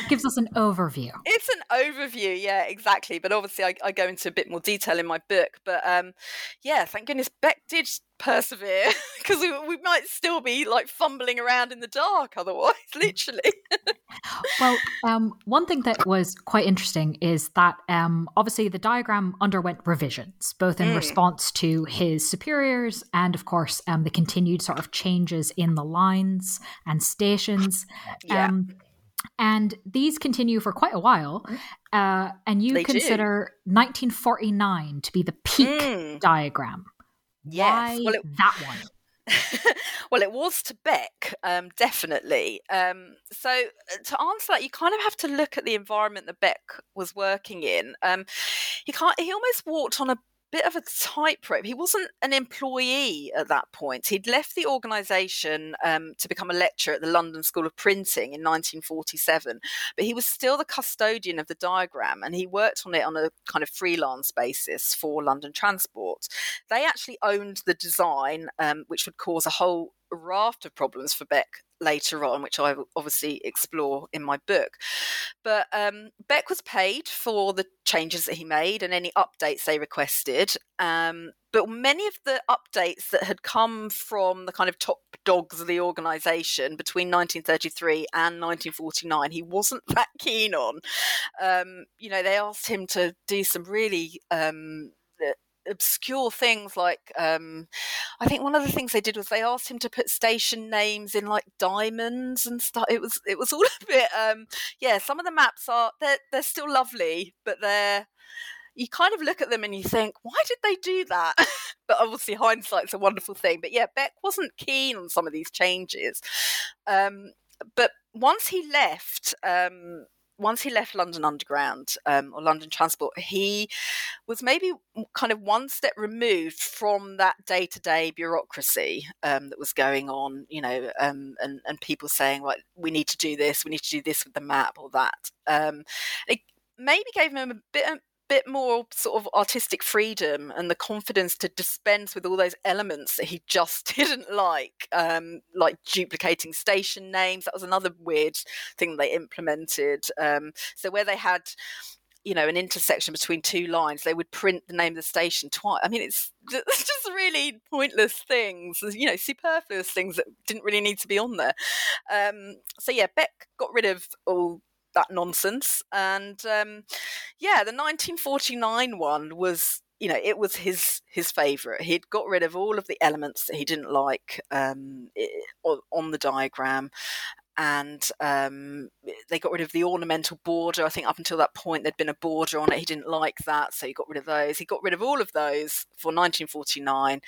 Gives us an overview. It's an overview, yeah, exactly. But obviously, I, I go into a bit more detail in my book. But um, yeah, thank goodness Beck did persevere because we, we might still be like fumbling around in the dark otherwise, literally. well, um, one thing that was quite interesting is that um, obviously the diagram underwent revisions, both in mm. response to his superiors and, of course, um, the continued sort of changes in the lines and stations. Yeah. Um, and these continue for quite a while. Uh, and you they consider do. 1949 to be the peak mm. diagram. Yes. Why well, it, that one? well, it was to Beck, um, definitely. Um, so, uh, to answer that, you kind of have to look at the environment that Beck was working in. Um, he can't. He almost walked on a bit of a tightrope. He wasn't an employee at that point. He'd left the organisation um, to become a lecturer at the London School of Printing in 1947, but he was still the custodian of the diagram and he worked on it on a kind of freelance basis for London Transport. They actually owned the design, um, which would cause a whole raft of problems for Beck later on, which I obviously explore in my book. But um, Beck was paid for the changes that he made and any updates they requested. Um, but many of the updates that had come from the kind of top dogs of the organisation between 1933 and 1949, he wasn't that keen on. Um, you know, they asked him to do some really um, obscure things like um, I think one of the things they did was they asked him to put station names in like diamonds and stuff. It was it was all a bit um, yeah. Some of the maps are they're they're still lovely, but they're you kind of look at them and you think, why did they do that? but obviously, hindsight's a wonderful thing. But yeah, Beck wasn't keen on some of these changes. Um, but once he left, um, once he left London Underground um, or London Transport, he was maybe kind of one step removed from that day to day bureaucracy um, that was going on, you know, um, and, and people saying, like, we need to do this, we need to do this with the map or that. Um, it maybe gave him a bit bit more sort of artistic freedom and the confidence to dispense with all those elements that he just didn't like, um, like duplicating station names. That was another weird thing they implemented. Um, so where they had you know an intersection between two lines, they would print the name of the station twice. I mean, it's, it's just really pointless things, you know, superfluous things that didn't really need to be on there. Um, so yeah, Beck got rid of all that nonsense, and um, yeah, the 1949 one was you know it was his his favorite. He'd got rid of all of the elements that he didn't like um, on the diagram and um, they got rid of the ornamental border. I think up until that point there'd been a border on it. He didn't like that, so he got rid of those. He got rid of all of those for 1949,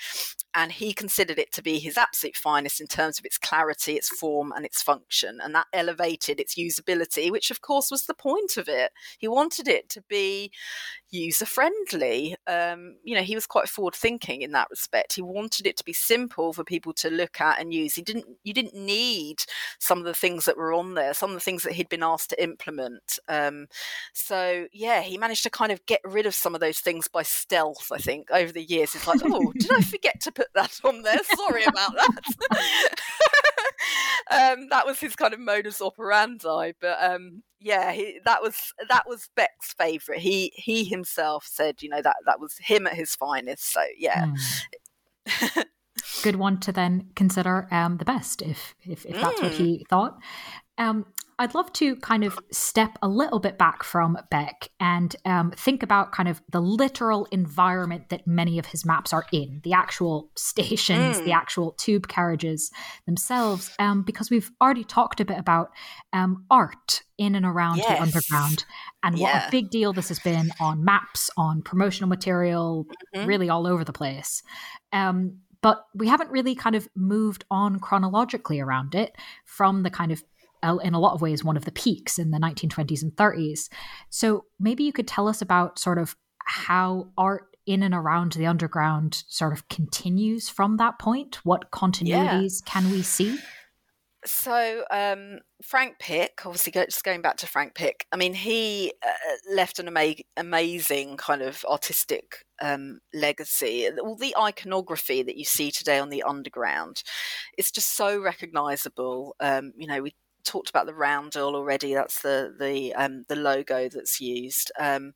and he considered it to be his absolute finest in terms of its clarity, its form, and its function, and that elevated its usability, which of course was the point of it. He wanted it to be user friendly. Um, you know, he was quite forward thinking in that respect. He wanted it to be simple for people to look at and use. He didn't. You didn't need some of the things that were on there, some of the things that he'd been asked to implement. Um, so yeah, he managed to kind of get rid of some of those things by stealth. I think over the years, it's like, oh, did I forget to put that on there? Sorry about that. um, that was his kind of modus operandi. But um, yeah, he, that was that was Beck's favourite. He he himself said, you know, that that was him at his finest. So yeah. Mm. good one to then consider um, the best if if, if that's mm. what he thought. Um, I'd love to kind of step a little bit back from Beck and um, think about kind of the literal environment that many of his maps are in, the actual stations, mm. the actual tube carriages themselves, um, because we've already talked a bit about um, art in and around yes. the underground and yeah. what a big deal this has been on maps, on promotional material, mm-hmm. really all over the place. Um, but we haven't really kind of moved on chronologically around it from the kind of in a lot of ways one of the peaks in the 1920s and 30s. So maybe you could tell us about sort of how art in and around the underground sort of continues from that point. What continuities yeah. can we see? So um, Frank Pick, obviously, go, just going back to Frank Pick. I mean, he uh, left an ama- amazing kind of artistic um, legacy. All the iconography that you see today on the underground, it's just so recognisable. Um, you know, we talked about the roundel already. That's the the um, the logo that's used. Um,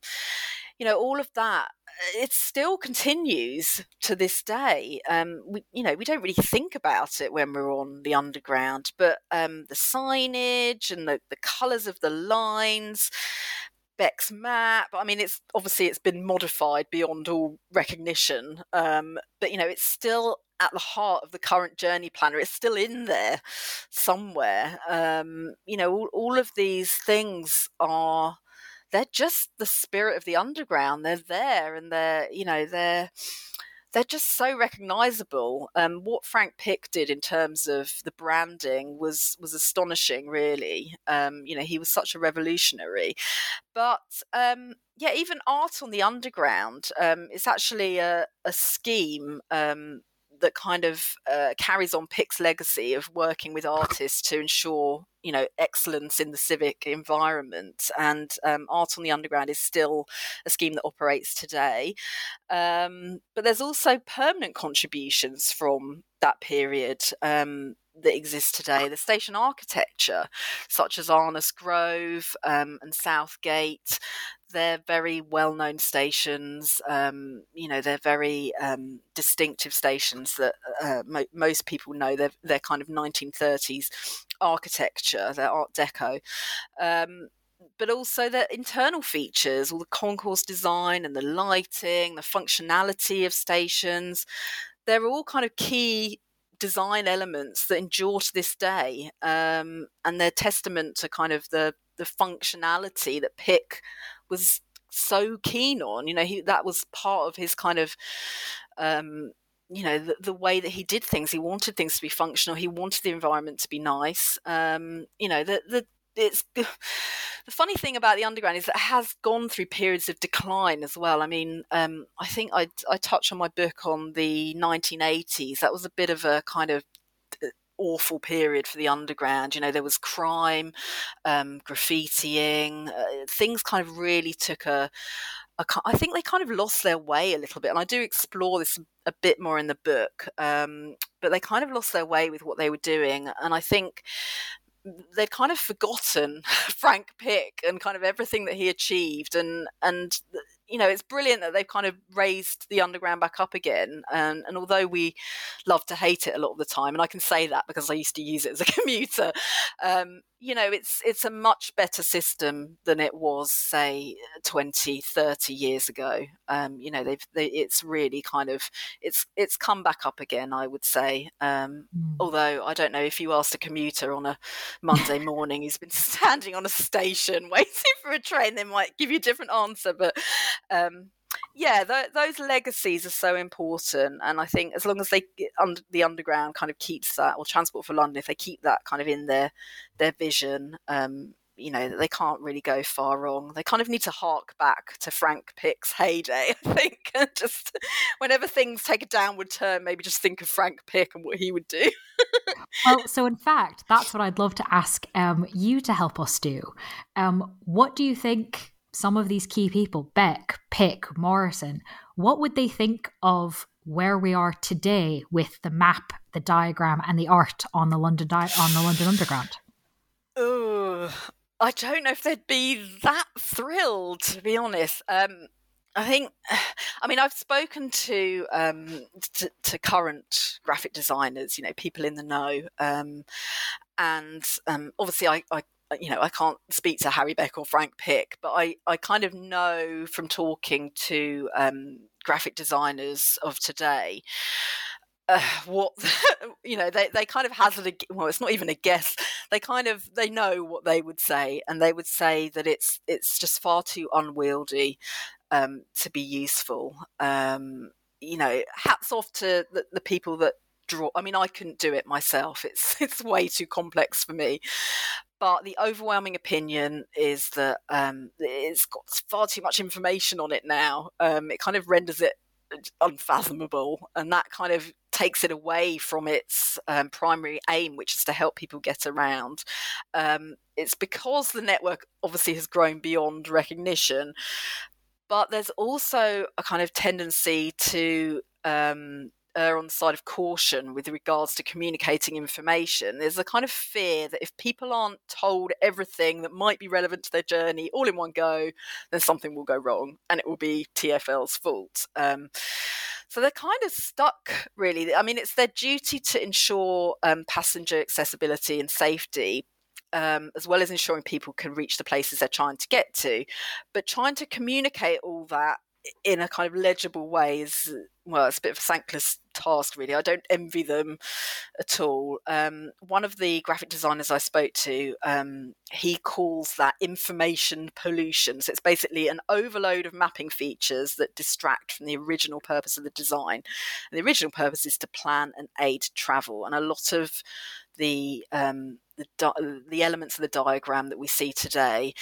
you know, all of that. It still continues to this day. Um, we, you know, we don't really think about it when we're on the underground, but um, the signage and the, the colours of the lines, Beck's map. I mean, it's obviously it's been modified beyond all recognition, um, but you know, it's still at the heart of the current journey planner. It's still in there somewhere. Um, you know, all, all of these things are they're just the spirit of the underground. They're there, and they're you know they're they're just so recognizable. Um, what Frank Pick did in terms of the branding was was astonishing, really. Um, you know, he was such a revolutionary. But um, yeah, even art on the underground um, is actually a, a scheme um, that kind of uh, carries on Pick's legacy of working with artists to ensure you know excellence in the civic environment. And um, art on the underground is still a scheme that operates today. Um, but there's also permanent contributions from that period um, that exists today. The station architecture such as arnos grove um, and southgate they're very well-known stations. Um, you know, they're very um, distinctive stations that uh, mo- most people know. They're they're kind of 1930s architecture. They're Art Deco. Um, but also their internal features, all the concourse design and the lighting, the functionality of stations. They're all kind of key design elements that endure to this day, um, and they're testament to kind of the the functionality that Pick was so keen on. You know, he that was part of his kind of um, you know the, the, way that he did things he wanted things to be functional he wanted the environment to be nice um, you know the, the it's the funny thing about the underground is that it has gone through periods of decline as well. I mean, um, I think I, I touch on my book on the 1980s. That was a bit of a kind of awful period for the underground. You know, there was crime, um, graffitiing, uh, things kind of really took a, a. I think they kind of lost their way a little bit, and I do explore this a bit more in the book. Um, but they kind of lost their way with what they were doing, and I think they'd kind of forgotten Frank Pick and kind of everything that he achieved, and and you know, it's brilliant that they've kind of raised the underground back up again. And, and although we love to hate it a lot of the time, and I can say that because I used to use it as a commuter, um, you know, it's it's a much better system than it was, say, 20, 30 years ago. Um, you know, they've they, it's really kind of it's it's come back up again. I would say. Um, mm. Although I don't know if you asked a commuter on a Monday morning who's been standing on a station waiting for a train, they might give you a different answer. But um, yeah, th- those legacies are so important, and I think as long as they under, the underground kind of keeps that, or Transport for London, if they keep that kind of in their their vision, um, you know, they can't really go far wrong. They kind of need to hark back to Frank Pick's heyday, I think, and just whenever things take a downward turn, maybe just think of Frank Pick and what he would do. well, so in fact, that's what I'd love to ask um, you to help us do. Um, what do you think? Some of these key people, Beck, Pick, Morrison, what would they think of where we are today with the map, the diagram, and the art on the London di- on the London Underground? Oh, I don't know if they'd be that thrilled, to be honest. Um, I think, I mean, I've spoken to, um, to, to current graphic designers, you know, people in the know, um, and um, obviously I, I you know, I can't speak to Harry Beck or Frank Pick, but I, I kind of know from talking to um, graphic designers of today uh, what you know they, they kind of hazard a well it's not even a guess they kind of they know what they would say and they would say that it's it's just far too unwieldy um, to be useful. Um, you know hats off to the, the people that draw i mean i couldn't do it myself it's it's way too complex for me but the overwhelming opinion is that um, it's got far too much information on it now. Um, it kind of renders it uh, unfathomable, and that kind of takes it away from its um, primary aim, which is to help people get around. Um, it's because the network obviously has grown beyond recognition, but there's also a kind of tendency to um, err on the side of caution with regards to communicating information. There's a kind of fear that if people aren't told everything that might be relevant to their journey all in one go, then something will go wrong and it will be TFL's fault. Um, so they're kind of stuck, really. I mean, it's their duty to ensure um, passenger accessibility and safety, um, as well as ensuring people can reach the places they're trying to get to. But trying to communicate all that in a kind of legible way is well, it's a bit of a thankless task, really. I don't envy them at all. Um, one of the graphic designers I spoke to, um, he calls that information pollution. So it's basically an overload of mapping features that distract from the original purpose of the design. And the original purpose is to plan and aid travel, and a lot of the um, the, di- the elements of the diagram that we see today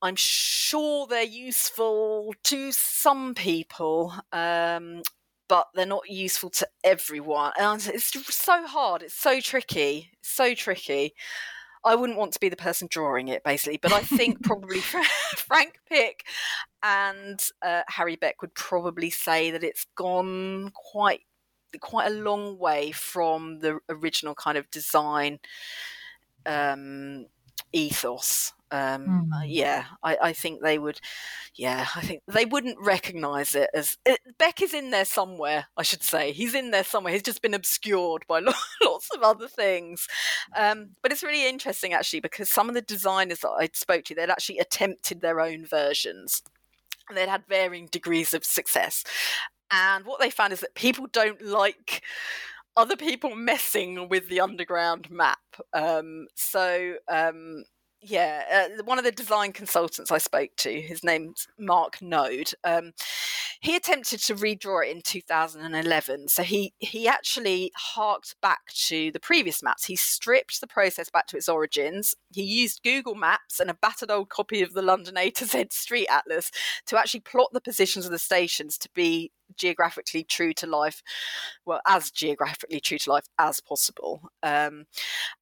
I'm sure they're useful to some people, um, but they're not useful to everyone. And it's so hard. It's so tricky. so tricky. I wouldn't want to be the person drawing it, basically, but I think probably Frank Pick and uh, Harry Beck would probably say that it's gone quite quite a long way from the original kind of design um, ethos um, mm. yeah, I, I, think they would. Yeah, I think they wouldn't recognise it as it, Beck is in there somewhere. I should say he's in there somewhere. He's just been obscured by lots of other things. Um, but it's really interesting actually because some of the designers that I spoke to, they'd actually attempted their own versions. And they'd had varying degrees of success. And what they found is that people don't like other people messing with the underground map. Um, so um, yeah, uh, one of the design consultants I spoke to, his name's Mark Noad. Um, he attempted to redraw it in 2011. So he he actually harked back to the previous maps. He stripped the process back to its origins. He used Google Maps and a battered old copy of the London A to Z Street Atlas to actually plot the positions of the stations to be geographically true to life, well, as geographically true to life as possible. Um,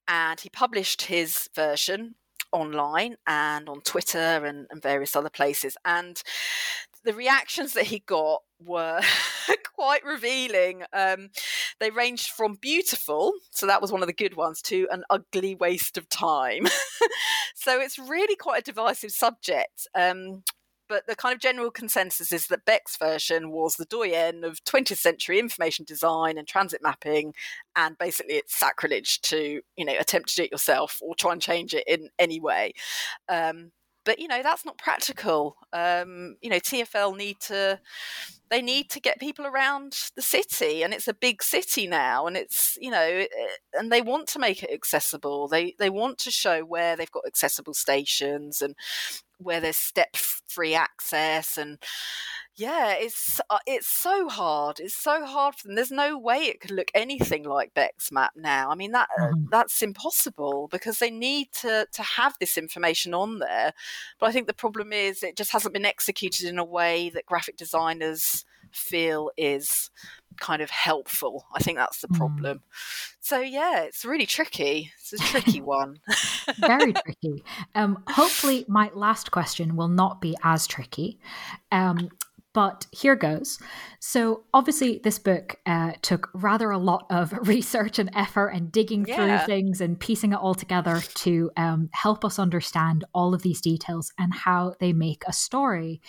and he published his version online and on Twitter and, and various other places. And the reactions that he got were quite revealing. Um, they ranged from beautiful, so that was one of the good ones, to an ugly waste of time. so it's really quite a divisive subject. Um, but the kind of general consensus is that Beck's version was the doyen of 20th century information design and transit mapping, and basically it's sacrilege to you know attempt to do it yourself or try and change it in any way. Um, but you know that's not practical. Um, you know TFL need to they need to get people around the city, and it's a big city now, and it's you know and they want to make it accessible. They they want to show where they've got accessible stations and where there's step free access and yeah it's uh, it's so hard it's so hard for them there's no way it could look anything like beck's map now i mean that uh, mm-hmm. that's impossible because they need to to have this information on there but i think the problem is it just hasn't been executed in a way that graphic designers feel is kind of helpful. I think that's the mm. problem. Mm. So yeah, it's really tricky. It's a tricky one. Very tricky. Um, hopefully, my last question will not be as tricky. Um, but here goes. So, obviously, this book uh, took rather a lot of research and effort and digging yeah. through things and piecing it all together to um, help us understand all of these details and how they make a story.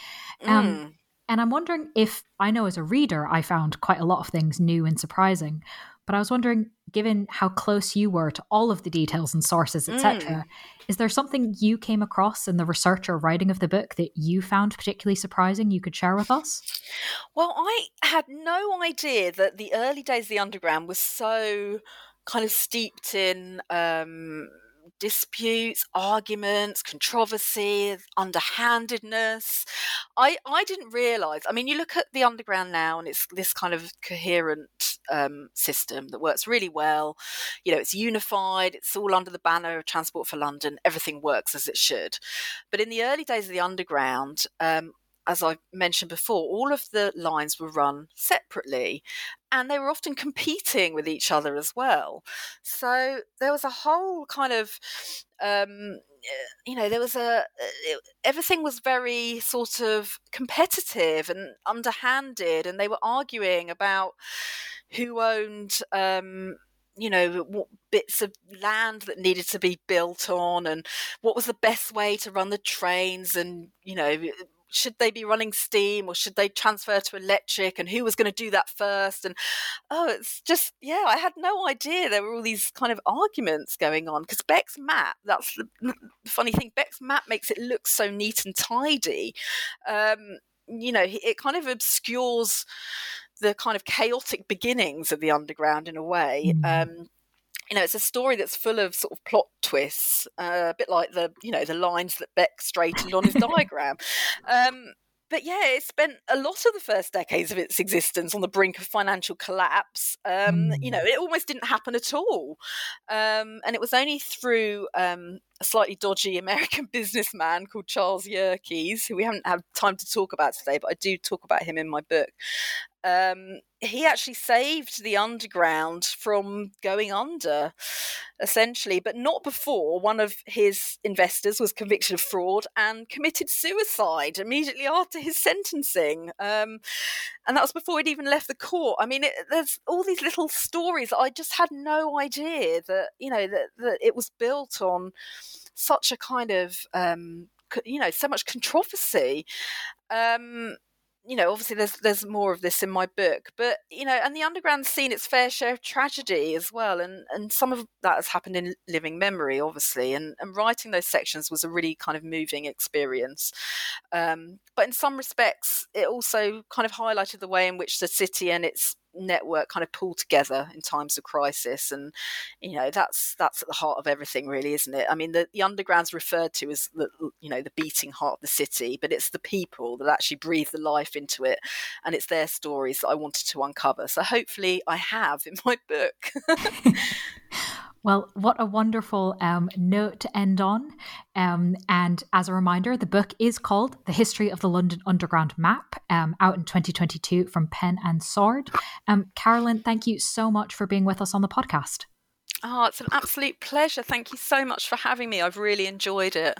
Um, mm. And I'm wondering if I know as a reader, I found quite a lot of things new and surprising. But I was wondering, given how close you were to all of the details and sources, etc., mm. is there something you came across in the research or writing of the book that you found particularly surprising you could share with us? Well, I had no idea that the early days of the underground was so kind of steeped in um, disputes, arguments, controversy, underhandedness. I, I didn't realize. I mean, you look at the underground now, and it's this kind of coherent um, system that works really well. You know, it's unified. It's all under the banner of Transport for London. Everything works as it should. But in the early days of the underground, um, as I mentioned before, all of the lines were run separately and they were often competing with each other as well. So there was a whole kind of, um, you know, there was a, it, everything was very sort of competitive and underhanded, and they were arguing about who owned. Um, you know what bits of land that needed to be built on and what was the best way to run the trains and you know should they be running steam or should they transfer to electric and who was going to do that first? And oh it's just yeah i had no idea there were all these kind of arguments going on because beck's map that's the funny thing beck's map makes it look so neat and tidy. Um, you know it kind of obscures the kind of chaotic beginnings of the underground in a way. Mm. um, you know, it's a story that's full of sort of plot twists, uh, a bit like the, you know, the lines that Beck straightened on his diagram. Um, but yeah, it spent a lot of the first decades of its existence on the brink of financial collapse. Um, You know, mm. it almost didn't happen at all. Um, and it was only through um, a slightly dodgy American businessman called Charles Yerkes, who we haven't had time to talk about today, but I do talk about him in my book, um, he actually saved the underground from going under, essentially, but not before one of his investors was convicted of fraud and committed suicide immediately after his sentencing. Um, and that was before he'd even left the court. I mean, it, there's all these little stories I just had no idea that, you know, that, that it was built on such a kind of, um, you know, so much controversy. Um, you know, obviously there's there's more of this in my book, but you know, and the underground's seen its fair share of tragedy as well, and and some of that has happened in living memory, obviously, and and writing those sections was a really kind of moving experience. Um, but in some respects, it also kind of highlighted the way in which the city and its network kind of pull together in times of crisis and you know that's that's at the heart of everything really isn't it? I mean the, the underground's referred to as the you know the beating heart of the city but it's the people that actually breathe the life into it and it's their stories that i wanted to uncover. So hopefully i have in my book Well, what a wonderful um, note to end on. Um, and as a reminder, the book is called The History of the London Underground Map, um, out in 2022 from Pen and Sword. Um, Caroline, thank you so much for being with us on the podcast. Oh, it's an absolute pleasure. Thank you so much for having me. I've really enjoyed it.